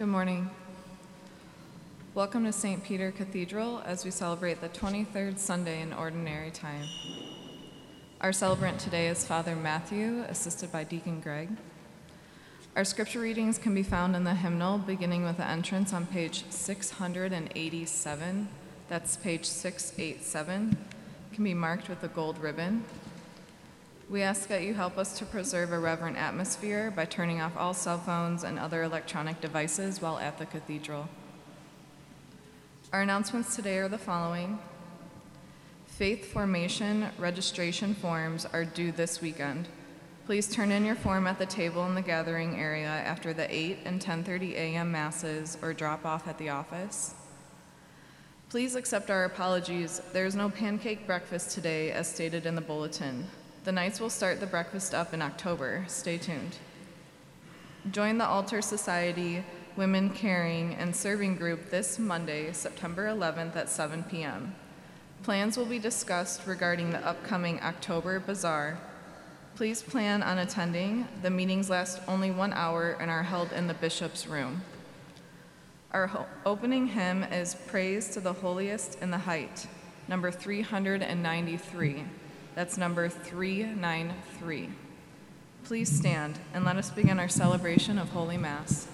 Good morning. Welcome to St. Peter Cathedral as we celebrate the 23rd Sunday in Ordinary Time. Our celebrant today is Father Mathew, assisted by Deacon Greg. Our scripture readings can be found in the hymnal, beginning with the entrance on page 687. That's page 687. It can be marked with a gold ribbon. We ask that you help us to preserve a reverent atmosphere by turning off all cell phones and other electronic devices while at the cathedral. Our announcements today are the following Faith formation registration forms are due this weekend. Please turn in your form at the table in the gathering area after the 8 and 10:30 a.m. masses or drop off at the office. Please accept our apologies. There is no pancake breakfast today as stated in the bulletin. The Knights will start the breakfast up in October. Stay tuned. Join the Altar Society Women Caring and Serving Group this Monday, September 11th at 7 p.m. Plans will be discussed regarding the upcoming October Bazaar. Please plan on attending. The meetings last only one hour and are held in the Bishop's Room. Our opening hymn is Praise to the Holiest in the Height, number 393. That's number 393. Please stand and let us begin our celebration of Holy Mass.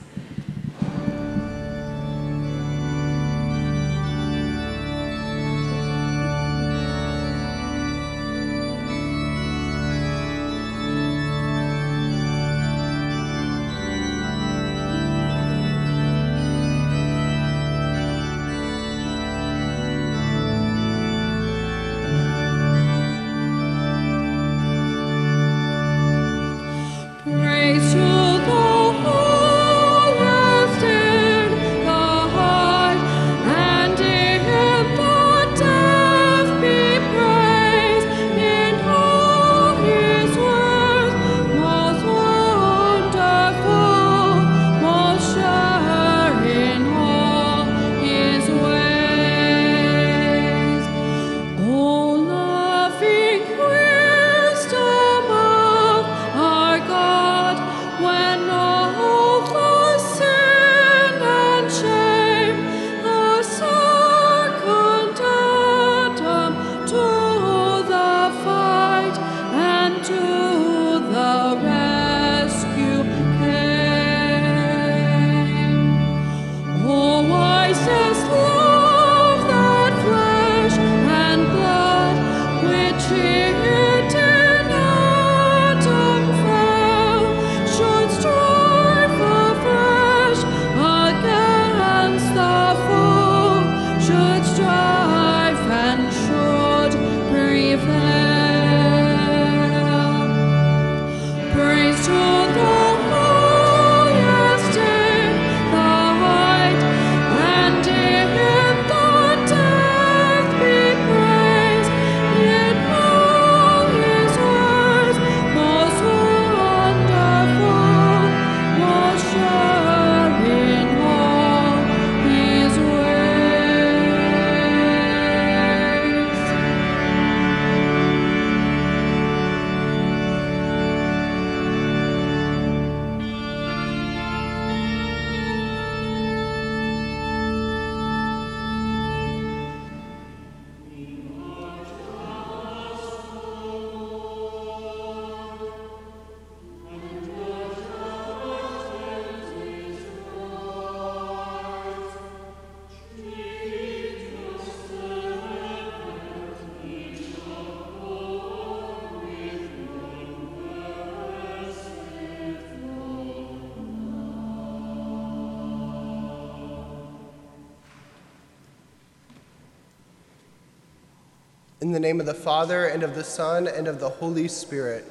In the name of the Father, and of the Son, and of the Holy Spirit.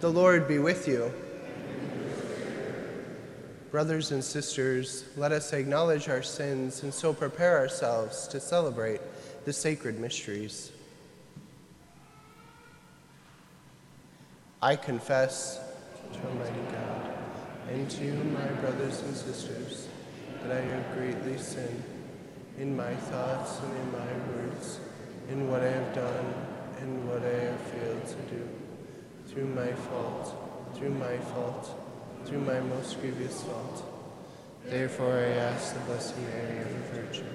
The Lord be with you. Brothers and sisters, let us acknowledge our sins and so prepare ourselves to celebrate the sacred mysteries. I confess to Almighty God and to my brothers and sisters, that I have greatly sinned in my thoughts and in my words, in what I have done and what I have failed to do. through my fault, through my fault, through my most grievous fault. Therefore I ask the Blessed Mary, ever Virgin,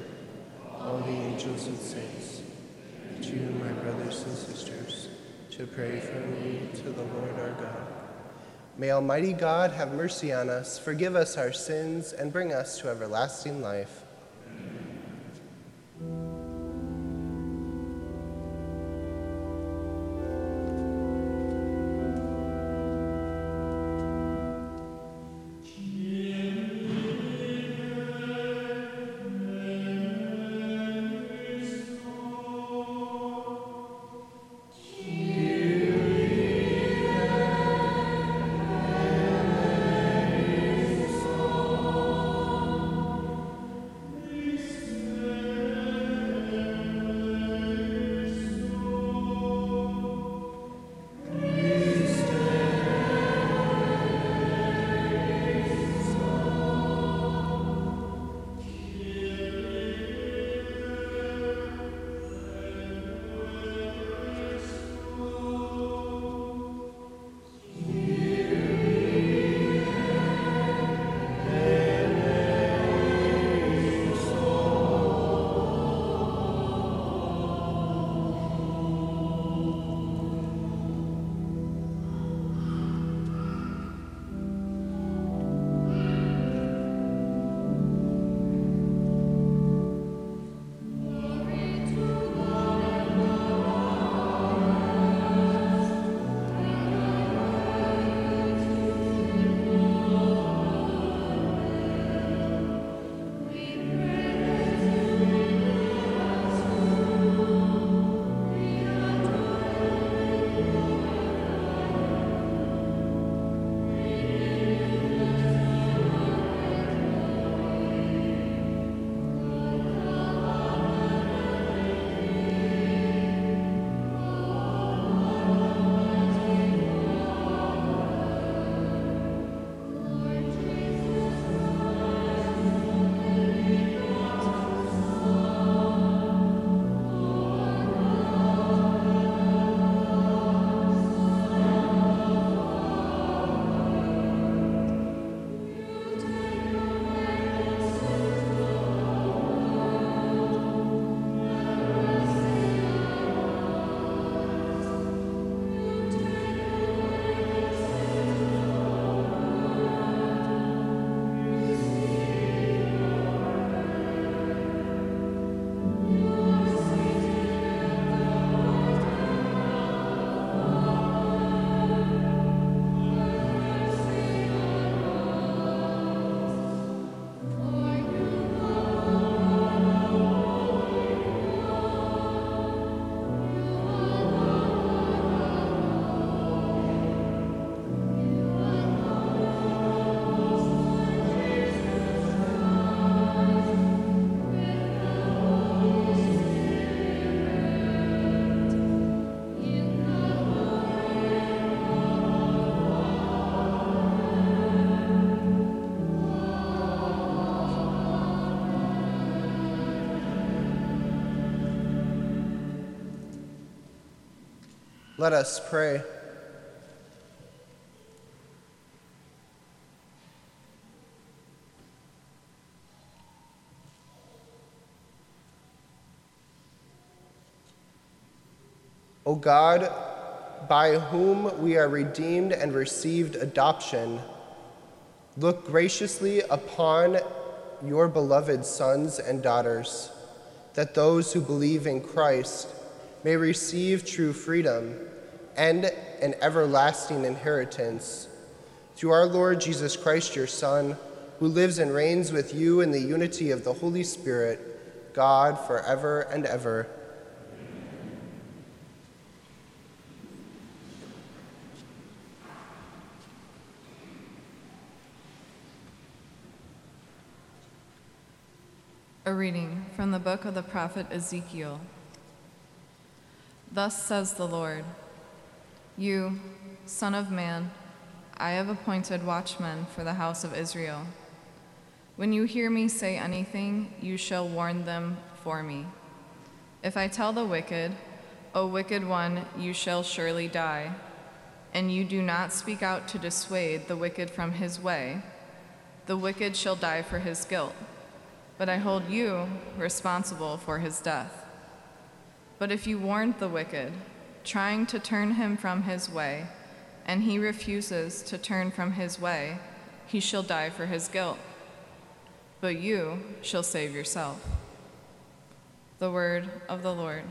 all the angels and saints, and you, my brothers and sisters, to pray for me to the Lord our God. May Almighty God have mercy on us, forgive us our sins, and bring us to everlasting life. Let us pray. O God, by whom we are redeemed and received adoption, look graciously upon your beloved sons and daughters, that those who believe in Christ may receive true freedom and an everlasting inheritance. Through our Lord Jesus Christ, your Son, who lives and reigns with you in the unity of the Holy Spirit, God, forever and ever. A reading from the book of the prophet Ezekiel. Thus says the Lord You, Son of Man, I have appointed watchmen for the house of Israel. When you hear me say anything, you shall warn them for me. If I tell the wicked, O wicked one, you shall surely die, and you do not speak out to dissuade the wicked from his way, the wicked shall die for his guilt, but I hold you responsible for his death. But if you warned the wicked, trying to turn him from his way, and he refuses to turn from his way, he shall die for his guilt. But you shall save yourself. The word of the Lord.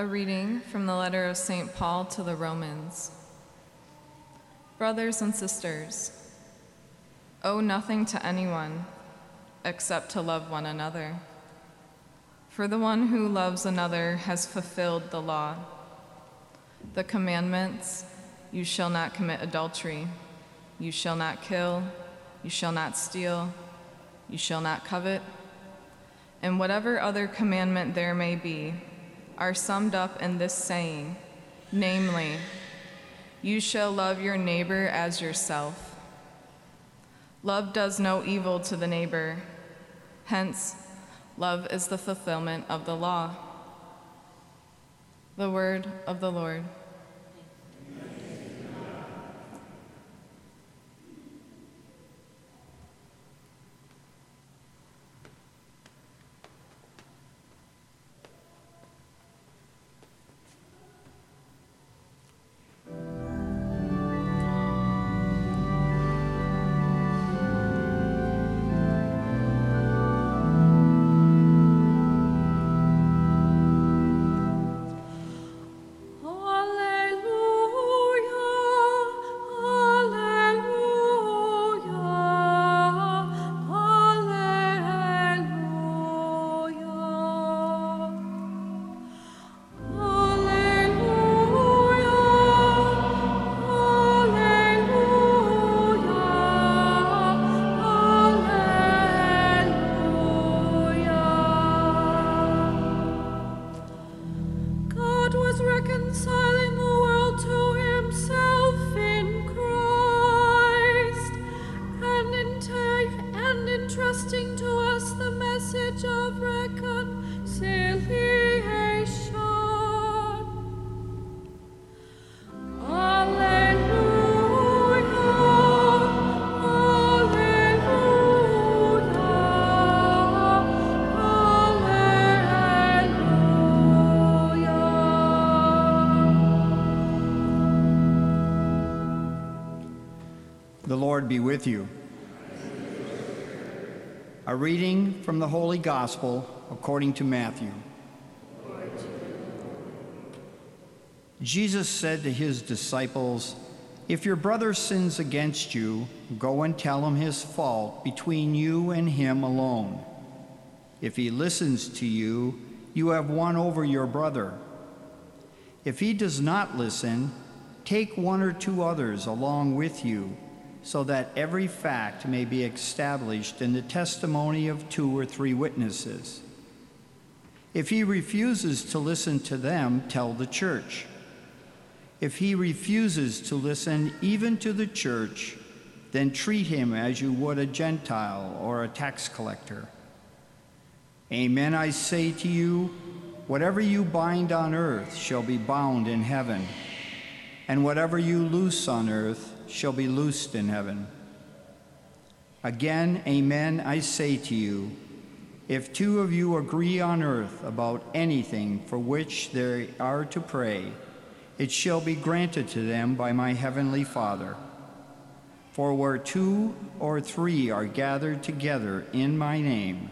A reading from the letter of St. Paul to the Romans. Brothers and sisters, owe nothing to anyone except to love one another. For the one who loves another has fulfilled the law. The commandments you shall not commit adultery, you shall not kill, you shall not steal, you shall not covet, and whatever other commandment there may be are summed up in this saying, namely, you shall love your neighbor as yourself. Love does no evil to the neighbor. Hence, love is the fulfillment of the law. The word of the Lord. Be with you. A reading from the Holy Gospel according to Matthew. Jesus said to his disciples, If your brother sins against you, go and tell him his fault between you and him alone. If he listens to you, you have won over your brother. If he does not listen, take one or two others along with you so that every fact may be established in the testimony of two or three witnesses. If he refuses to listen to them, tell the church. If he refuses to listen even to the church, then treat him as you would a Gentile or a tax collector. Amen, I say to you, whatever you bind on earth shall be bound in heaven, and whatever you loose on earth shall be loosed in heaven. Again, amen, I say to you, if two of you agree on earth about anything for which they are to pray, it shall be granted to them by my heavenly Father. For where two or three are gathered together in my name,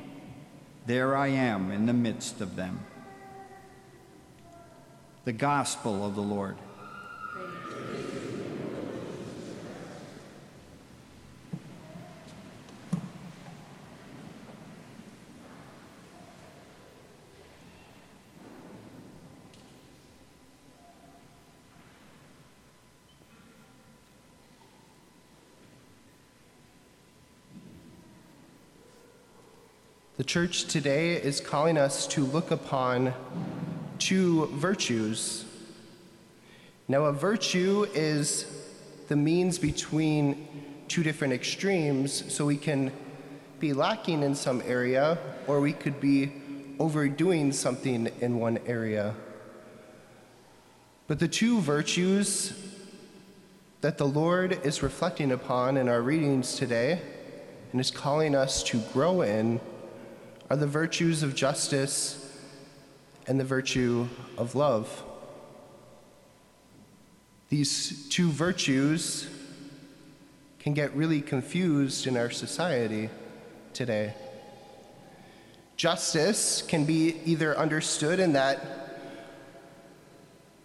there I am in the midst of them. The Gospel of the Lord. Church today is calling us to look upon two virtues. Now, a virtue is the means between two different extremes, so we can be lacking in some area, or we could be overdoing something in one area. But the two virtues that the Lord is reflecting upon in our readings today and is calling us to grow in are the virtues of justice and the virtue of love. These two virtues can get really confused in our society today. Justice can be either understood in that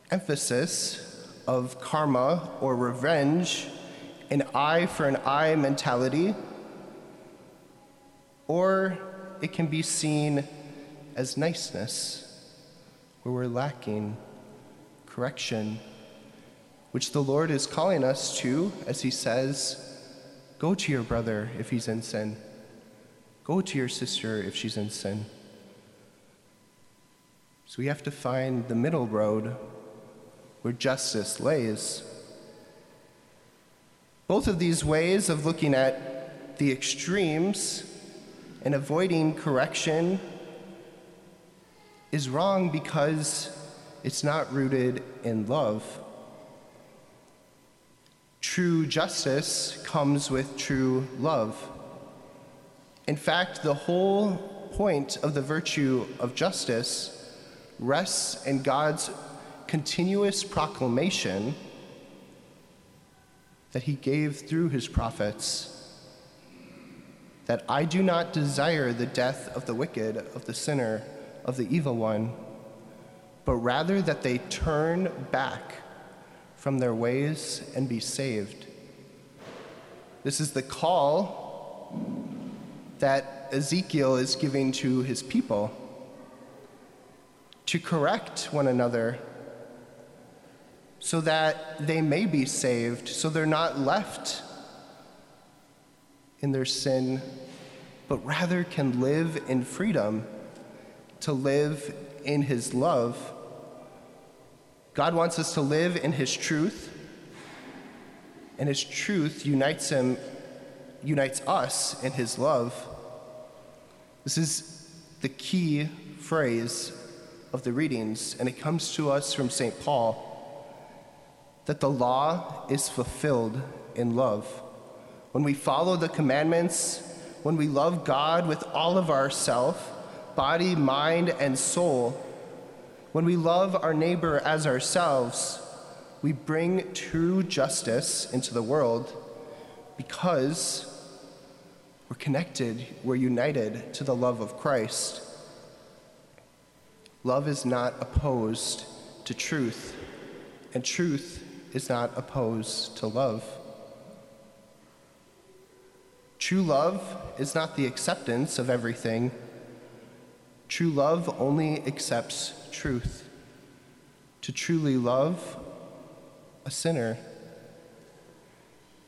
emphasis of karma or revenge, an eye for an eye mentality, or it can be seen as niceness, where we're lacking correction, which the Lord is calling us to, as He says, Go to your brother if he's in sin, go to your sister if she's in sin. So we have to find the middle road where justice lays. Both of these ways of looking at the extremes and avoiding correction is wrong because it's not rooted in love. True justice comes with true love. In fact, the whole point of the virtue of justice rests in God's continuous proclamation that he gave through his prophets that I do not desire the death of the wicked, of the sinner, of the evil one, but rather that they turn back from their ways and be saved. This is the call that Ezekiel is giving to his people to correct one another so that they may be saved, so they're not left in their sin, but rather can live in freedom, to live in his love, God wants us to live in his truth, and his truth unites him unites us in his love. This is the key phrase of the readings, and it comes to us from St. Paul that the law is fulfilled in love. When we follow the commandments, when we love God with all of ourself, body, mind, and soul, when we love our neighbor as ourselves, we bring true justice into the world because we're connected, we're united to the love of Christ. Love is not opposed to truth, and truth is not opposed to love. True love is not the acceptance of everything. True love only accepts truth. To truly love a sinner,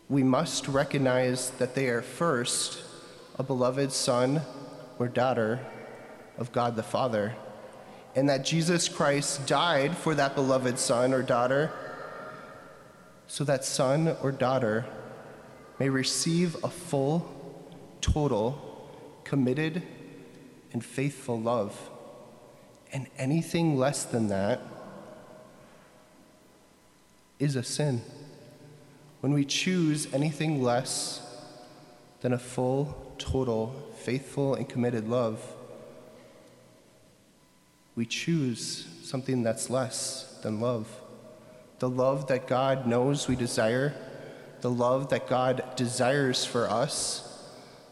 we must recognize that they are first a beloved son or daughter of God the Father, and that Jesus Christ died for that beloved son or daughter so that son or daughter may receive a full, total, committed, and faithful love. And anything less than that is a sin. When we choose anything less than a full, total, faithful, and committed love, we choose something that's less than love. The love that God knows we desire, the love that God desires for us,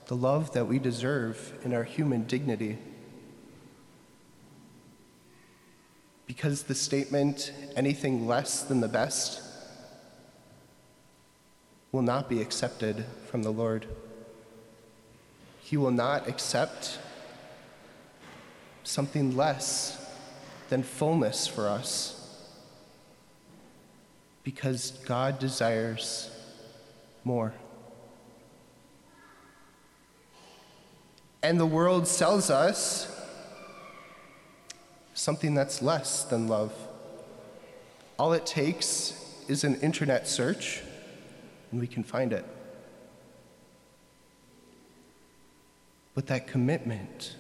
the love that we deserve in our human dignity. Because the statement, anything less than the best, will not be accepted from the Lord. He will not accept something less than fullness for us because God desires more. And the world sells us something that's less than love. All it takes is an internet search, and we can find it. But that commitment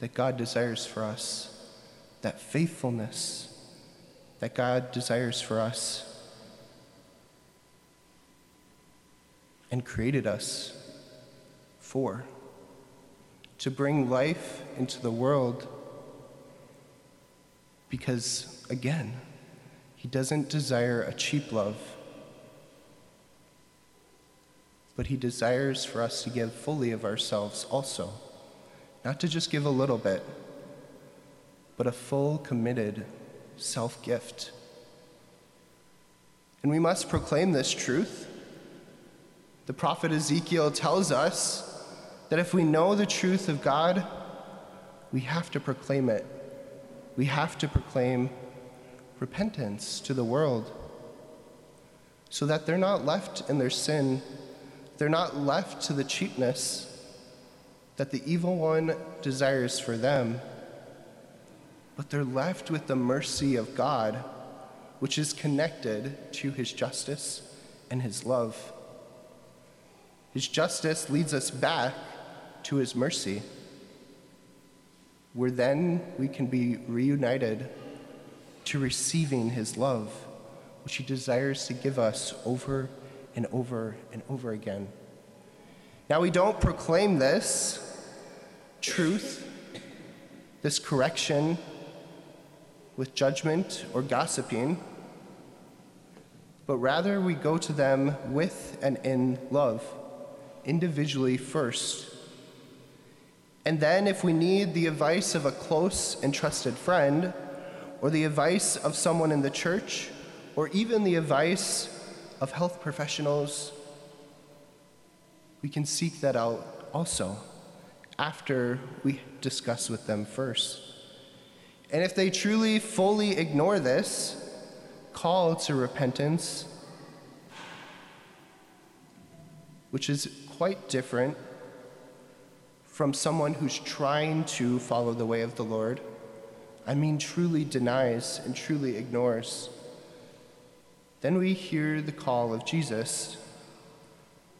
that God desires for us, that faithfulness that God desires for us, and created us for to bring life into the world because, again, He doesn't desire a cheap love, but He desires for us to give fully of ourselves also. Not to just give a little bit, but a full, committed self gift. And we must proclaim this truth the prophet Ezekiel tells us that if we know the truth of God, we have to proclaim it. We have to proclaim repentance to the world so that they're not left in their sin, they're not left to the cheapness that the evil one desires for them, but they're left with the mercy of God, which is connected to his justice and his love. His justice leads us back to his mercy, where then we can be reunited to receiving his love, which he desires to give us over and over and over again. Now, we don't proclaim this truth, this correction, with judgment or gossiping, but rather we go to them with and in love individually first. And then, if we need the advice of a close and trusted friend, or the advice of someone in the church, or even the advice of health professionals, we can seek that out also after we discuss with them first. And if they truly fully ignore this call to repentance, which is quite different from someone who's trying to follow the way of the Lord, I mean truly denies and truly ignores, then we hear the call of Jesus,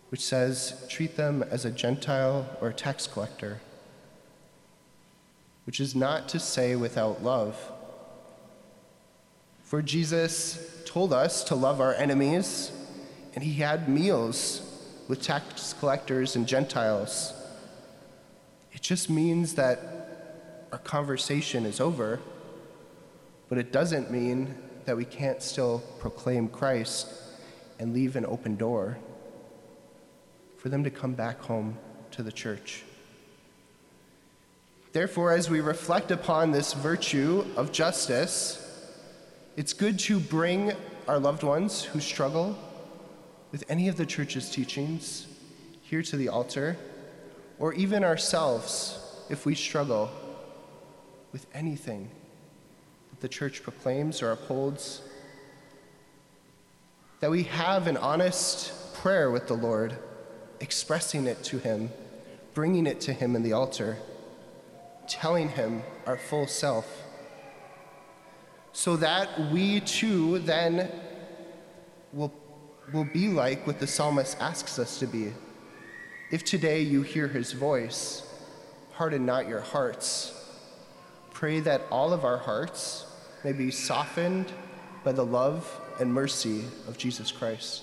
which says, treat them as a Gentile or a tax collector, which is not to say without love. For Jesus told us to love our enemies, and he had meals with tax collectors and Gentiles. It just means that our conversation is over, but it doesn't mean that we can't still proclaim Christ and leave an open door for them to come back home to the church. Therefore, as we reflect upon this virtue of justice, it's good to bring our loved ones who struggle with any of the church's teachings here to the altar, or even ourselves if we struggle with anything that the church proclaims or upholds. That we have an honest prayer with the Lord, expressing it to Him, bringing it to Him in the altar, telling Him our full self, so that we too then will will be like what the psalmist asks us to be. If today you hear his voice, harden not your hearts. Pray that all of our hearts may be softened by the love and mercy of Jesus Christ.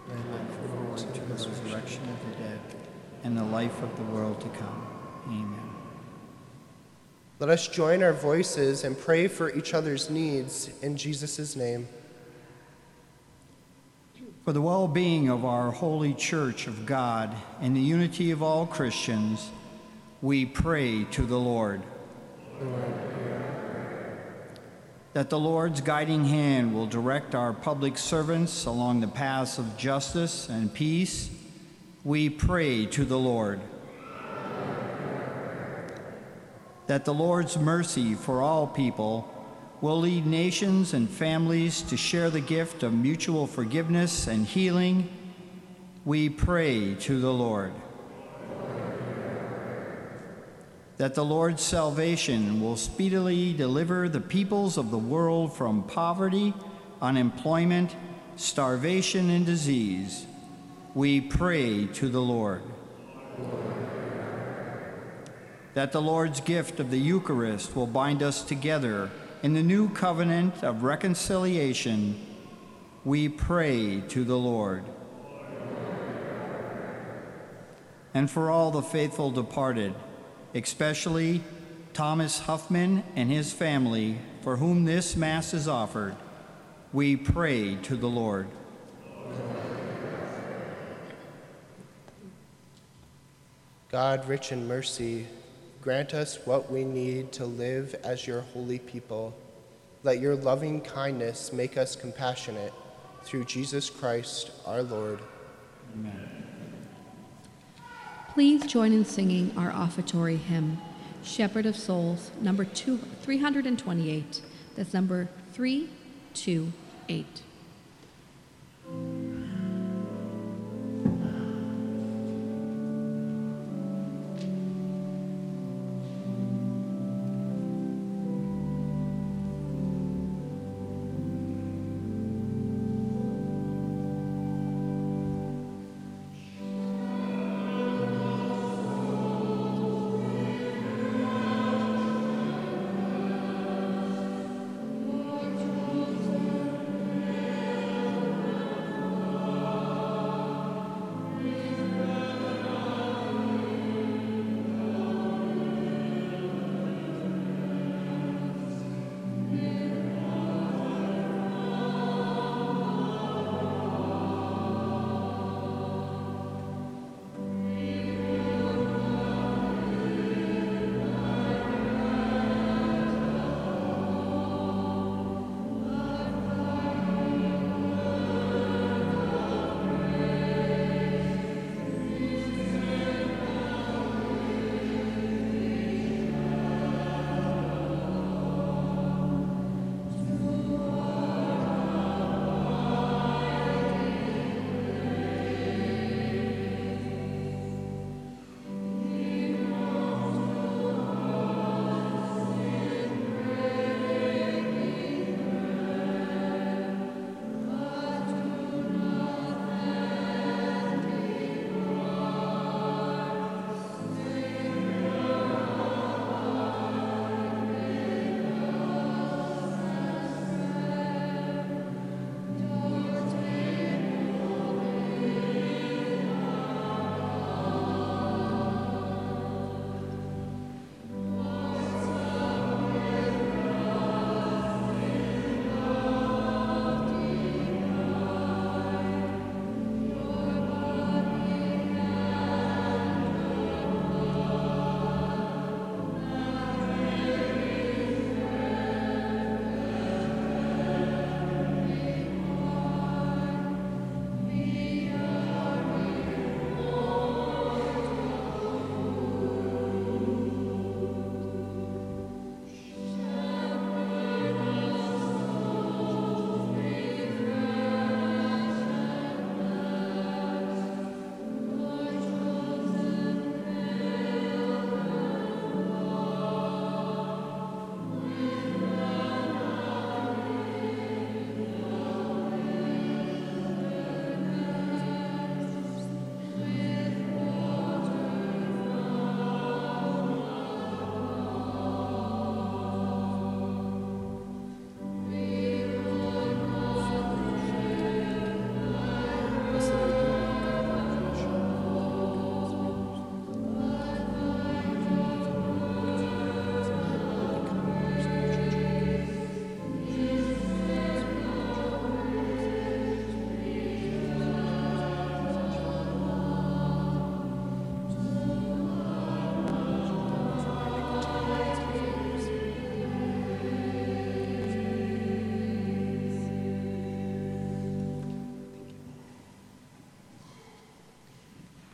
I look forward to the resurrection of the dead and the life of the world to come. Amen. Let us join our voices and pray for each other's needs in Jesus' name. For the well being of our holy church of God and the unity of all Christians, we pray to the Lord. That the Lord's guiding hand will direct our public servants along the paths of justice and peace, we pray to the Lord. That the Lord's mercy for all people will lead nations and families to share the gift of mutual forgiveness and healing, we pray to the Lord. That the Lord's salvation will speedily deliver the peoples of the world from poverty, unemployment, starvation, and disease, we pray to the Lord. That the Lord's gift of the Eucharist will bind us together in the new covenant of reconciliation, we pray to the Lord. and for all the faithful departed, especially Thomas Huffman and his family, for whom this Mass is offered, we pray to the Lord. God, rich in mercy, grant us what we need to live as your holy people. Let your loving kindness make us compassionate through Jesus Christ our Lord. Amen. Please join in singing our offertory hymn, Shepherd of Souls, number two, 328. That's number 328.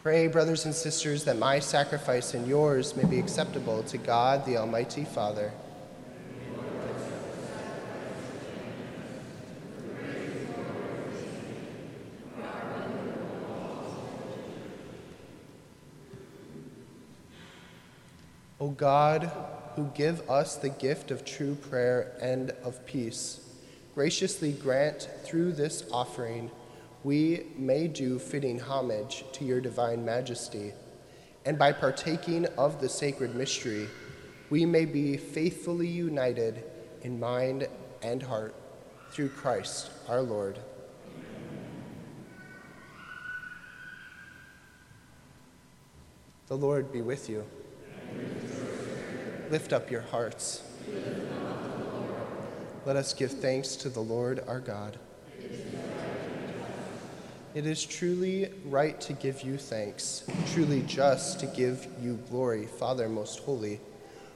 Pray, brothers and sisters, that my sacrifice and yours may be acceptable to God, the Almighty Father. O God, who give us the gift of true prayer and of peace, graciously grant through this offering we may do fitting homage to your divine majesty, and by partaking of the sacred mystery, we may be faithfully united in mind and heart through Christ our Lord. The Lord be with you. Lift up your hearts. Let us give thanks to the Lord our God. It is truly right to give you thanks, truly just to give you glory, Father most holy.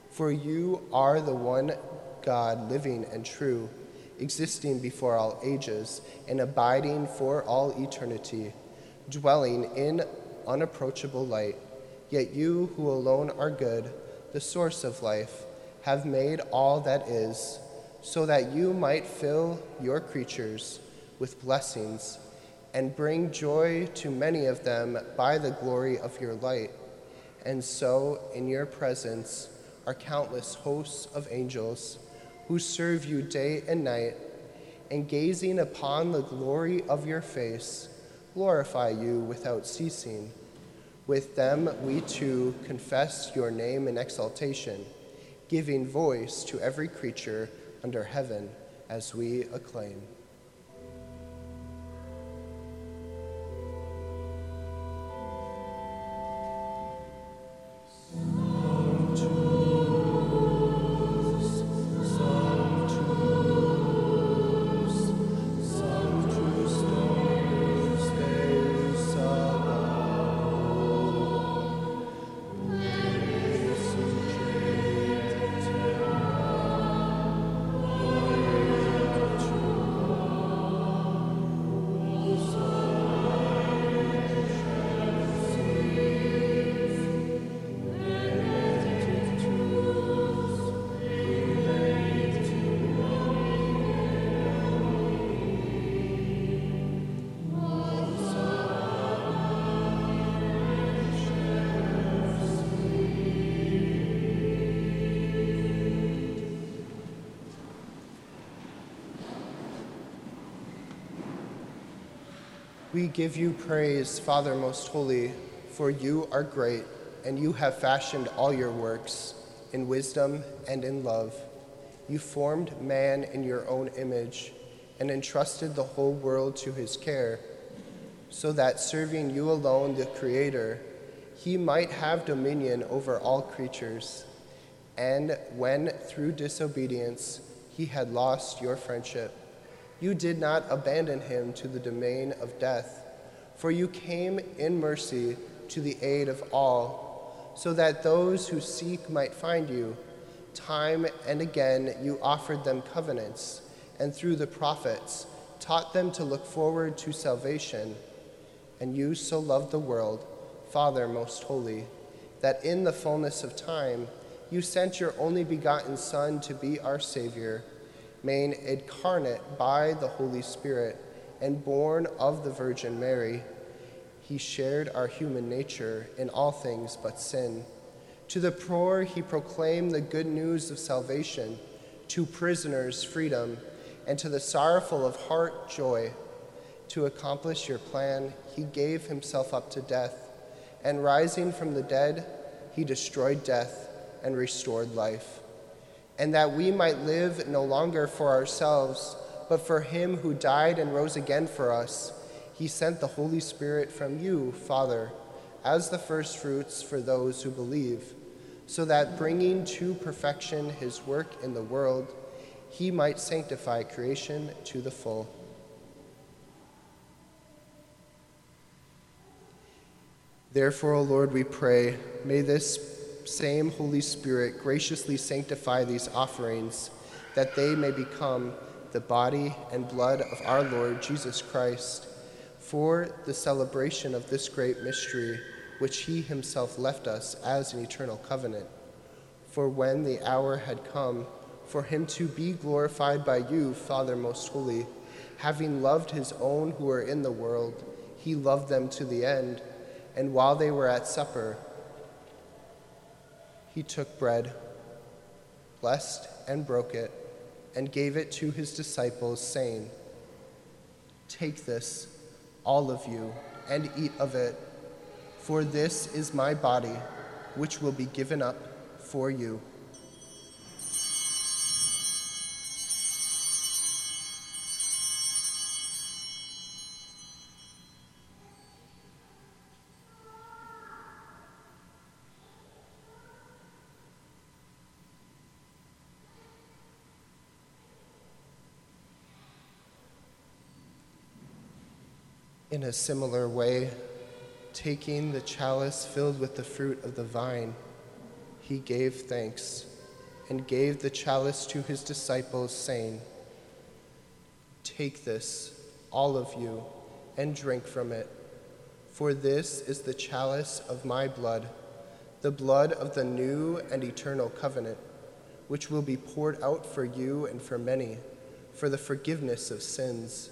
For you are the one God, living and true, existing before all ages and abiding for all eternity, dwelling in unapproachable light. Yet you, who alone are good, the source of life, have made all that is, so that you might fill your creatures with blessings and bring joy to many of them by the glory of your light. And so, in your presence, are countless hosts of angels who serve you day and night, and gazing upon the glory of your face, glorify you without ceasing. With them, we too confess your name in exaltation, giving voice to every creature under heaven as we acclaim. We give you praise, Father most holy, for you are great, and you have fashioned all your works in wisdom and in love. You formed man in your own image and entrusted the whole world to his care, so that serving you alone, the Creator, he might have dominion over all creatures. And when, through disobedience, he had lost your friendship, you did not abandon him to the domain of death, for you came in mercy to the aid of all, so that those who seek might find you. Time and again you offered them covenants, and through the prophets taught them to look forward to salvation. And you so loved the world, Father most holy, that in the fullness of time you sent your only begotten Son to be our Savior made incarnate by the Holy Spirit and born of the Virgin Mary, he shared our human nature in all things but sin. To the poor, he proclaimed the good news of salvation, to prisoners, freedom, and to the sorrowful of heart, joy. To accomplish your plan, he gave himself up to death, and rising from the dead, he destroyed death and restored life and that we might live no longer for ourselves, but for him who died and rose again for us. He sent the Holy Spirit from you, Father, as the firstfruits for those who believe, so that bringing to perfection his work in the world, he might sanctify creation to the full. Therefore, O Lord, we pray, may this same Holy Spirit graciously sanctify these offerings, that they may become the body and blood of our Lord Jesus Christ, for the celebration of this great mystery, which he himself left us as an eternal covenant. For when the hour had come for him to be glorified by you, Father most holy, having loved his own who were in the world, he loved them to the end. And while they were at supper, he took bread, blessed and broke it, and gave it to his disciples, saying, Take this, all of you, and eat of it, for this is my body, which will be given up for you. In a similar way, taking the chalice filled with the fruit of the vine, he gave thanks and gave the chalice to his disciples, saying, Take this, all of you, and drink from it, for this is the chalice of my blood, the blood of the new and eternal covenant, which will be poured out for you and for many for the forgiveness of sins.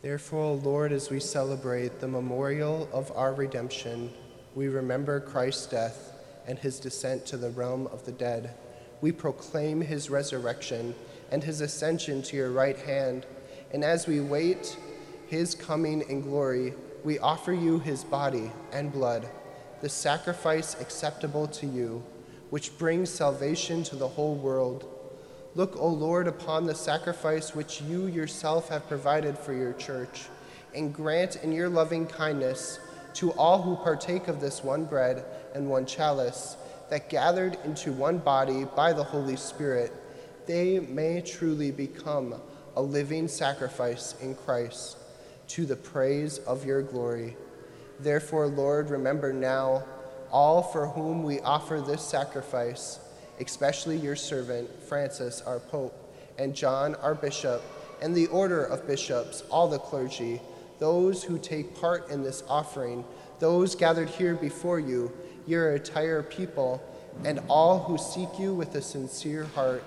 Therefore, Lord, as we celebrate the memorial of our redemption, we remember Christ's death and his descent to the realm of the dead. We proclaim his resurrection and his ascension to your right hand. And as we wait his coming in glory, we offer you his body and blood, the sacrifice acceptable to you, which brings salvation to the whole world. Look, O Lord, upon the sacrifice which you yourself have provided for your church, and grant in your loving kindness to all who partake of this one bread and one chalice, that gathered into one body by the Holy Spirit, they may truly become a living sacrifice in Christ, to the praise of your glory. Therefore, Lord, remember now all for whom we offer this sacrifice especially your servant Francis, our Pope, and John, our Bishop, and the order of bishops, all the clergy, those who take part in this offering, those gathered here before you, your entire people, and all who seek you with a sincere heart.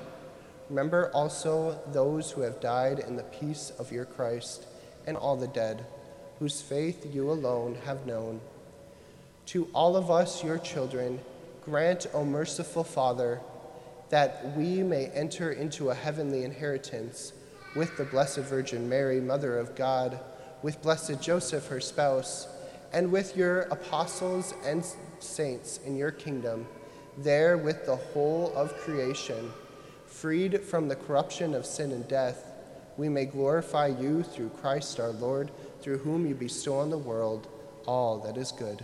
Remember also those who have died in the peace of your Christ, and all the dead, whose faith you alone have known. To all of us, your children, Grant, O merciful Father, that we may enter into a heavenly inheritance with the Blessed Virgin Mary, Mother of God, with Blessed Joseph, her spouse, and with your apostles and saints in your kingdom, there with the whole of creation, freed from the corruption of sin and death, we may glorify you through Christ our Lord, through whom you bestow on the world all that is good.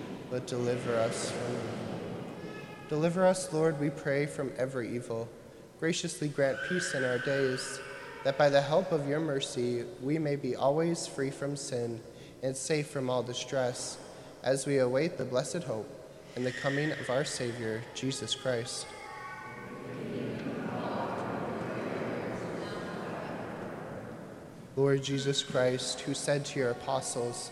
but deliver us from. Deliver us, Lord, we pray, from every evil. Graciously grant peace in our days, that by the help of your mercy we may be always free from sin and safe from all distress, as we await the blessed hope and the coming of our Savior, Jesus Christ. Lord Jesus Christ, who said to your apostles,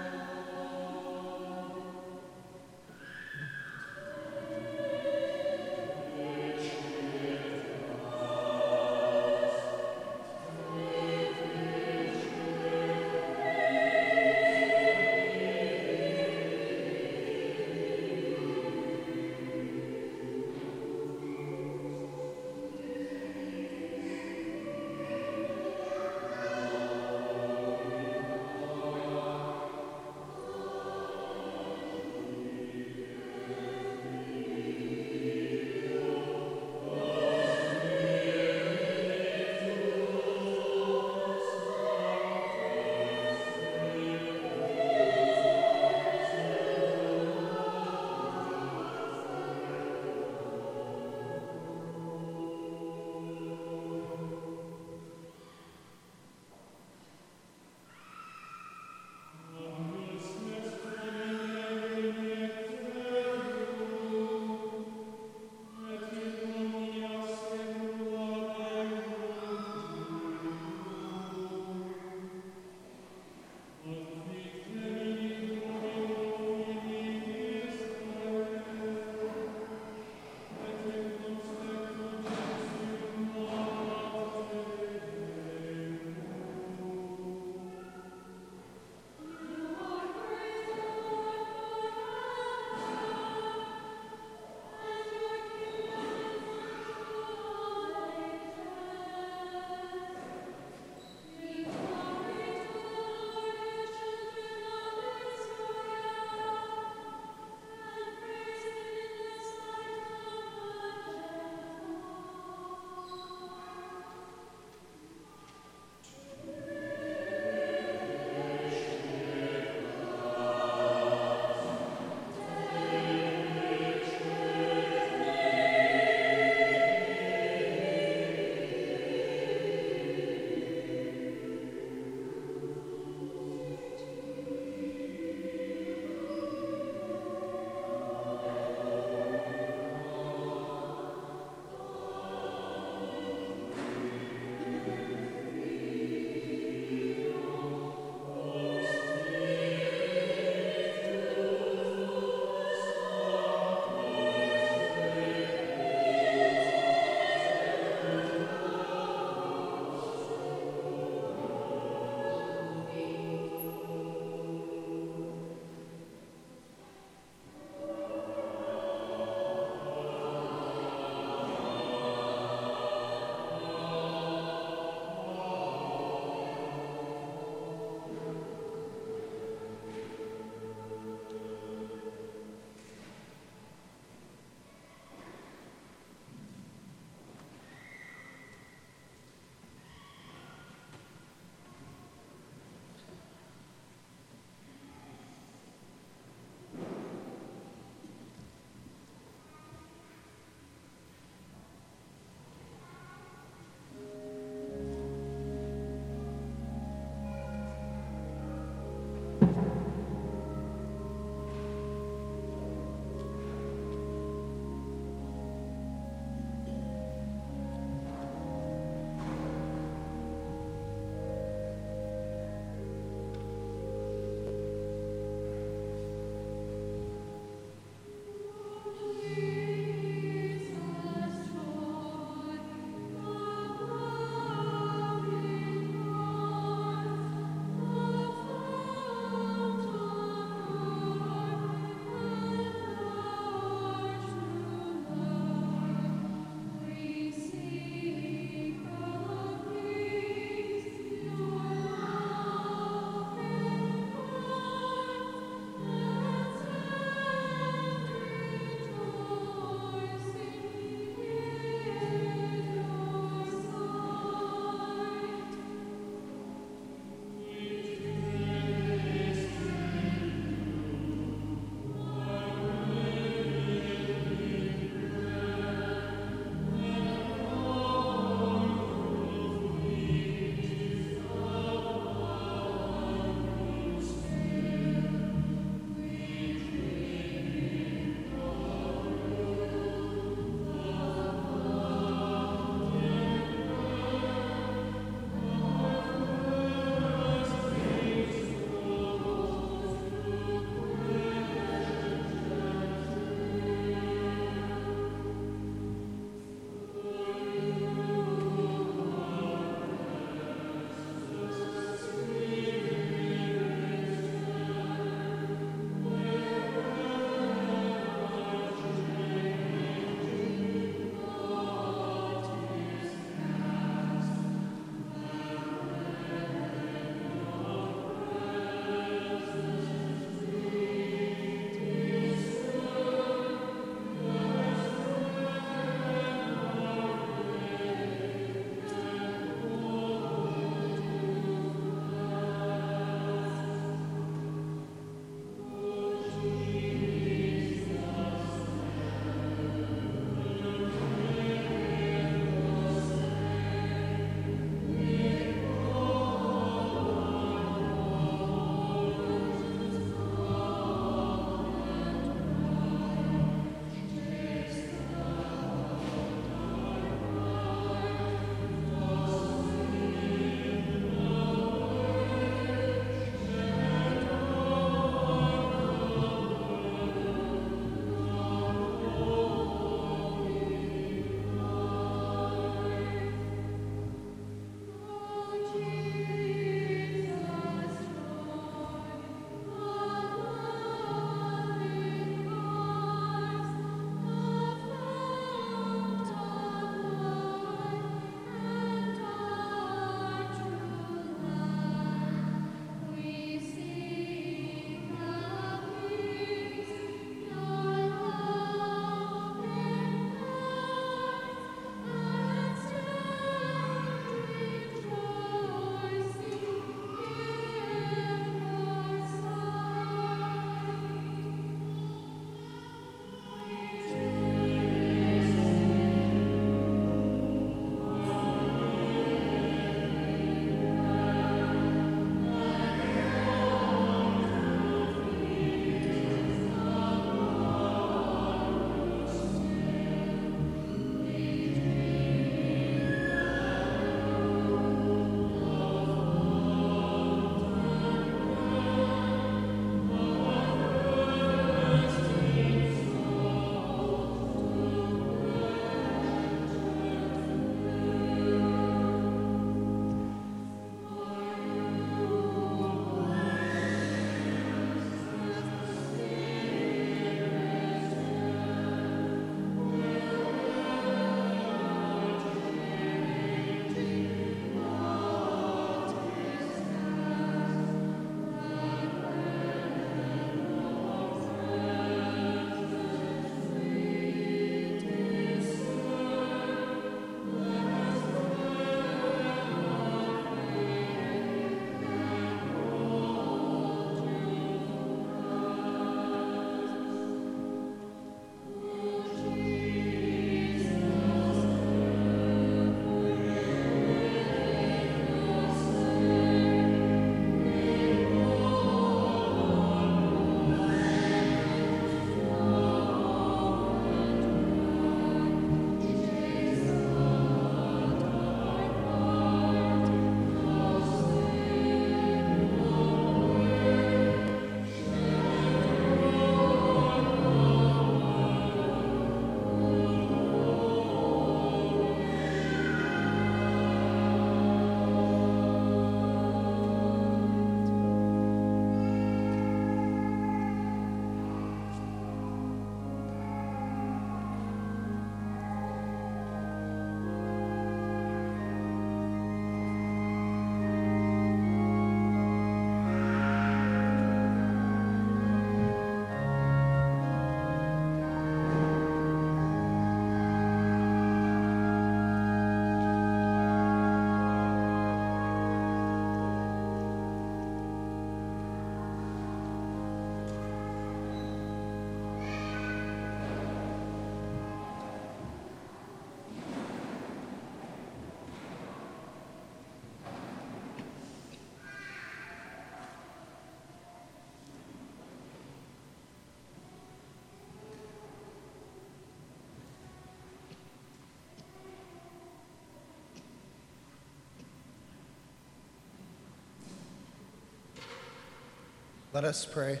Let us pray.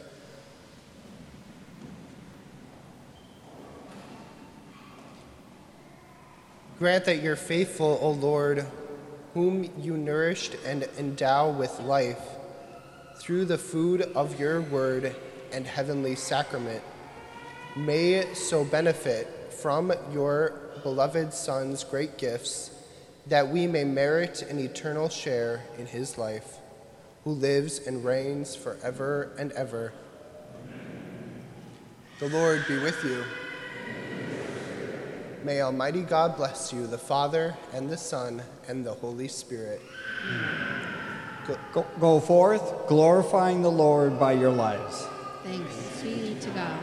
Grant that your faithful, O Lord, whom you nourished and endow with life, through the food of your word and heavenly sacrament, may so benefit from your beloved Son's great gifts that we may merit an eternal share in his life, who lives and reigns forever and ever. The Lord be with you. May Almighty God bless you, the Father, and the Son, and the Holy Spirit. Go, go forth, glorifying the Lord by your lives. Thanks be to God.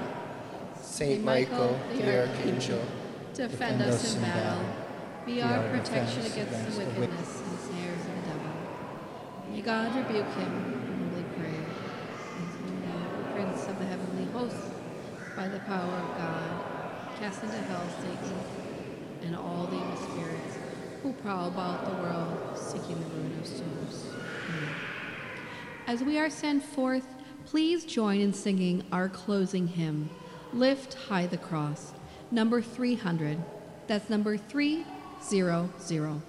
Saint Michael, the Archangel, defend us in battle. Be our protection against the wickedness and snares of the devil. May God rebuke him, humbly pray. And Prince of the heavenly hosts, by the power of God, cast into hell Satan and all the evil spirits who prowl about the world seeking the ruin of souls. Amen. As we are sent forth, please join in singing our closing hymn, Lift High the Cross, number 300. That's number 300.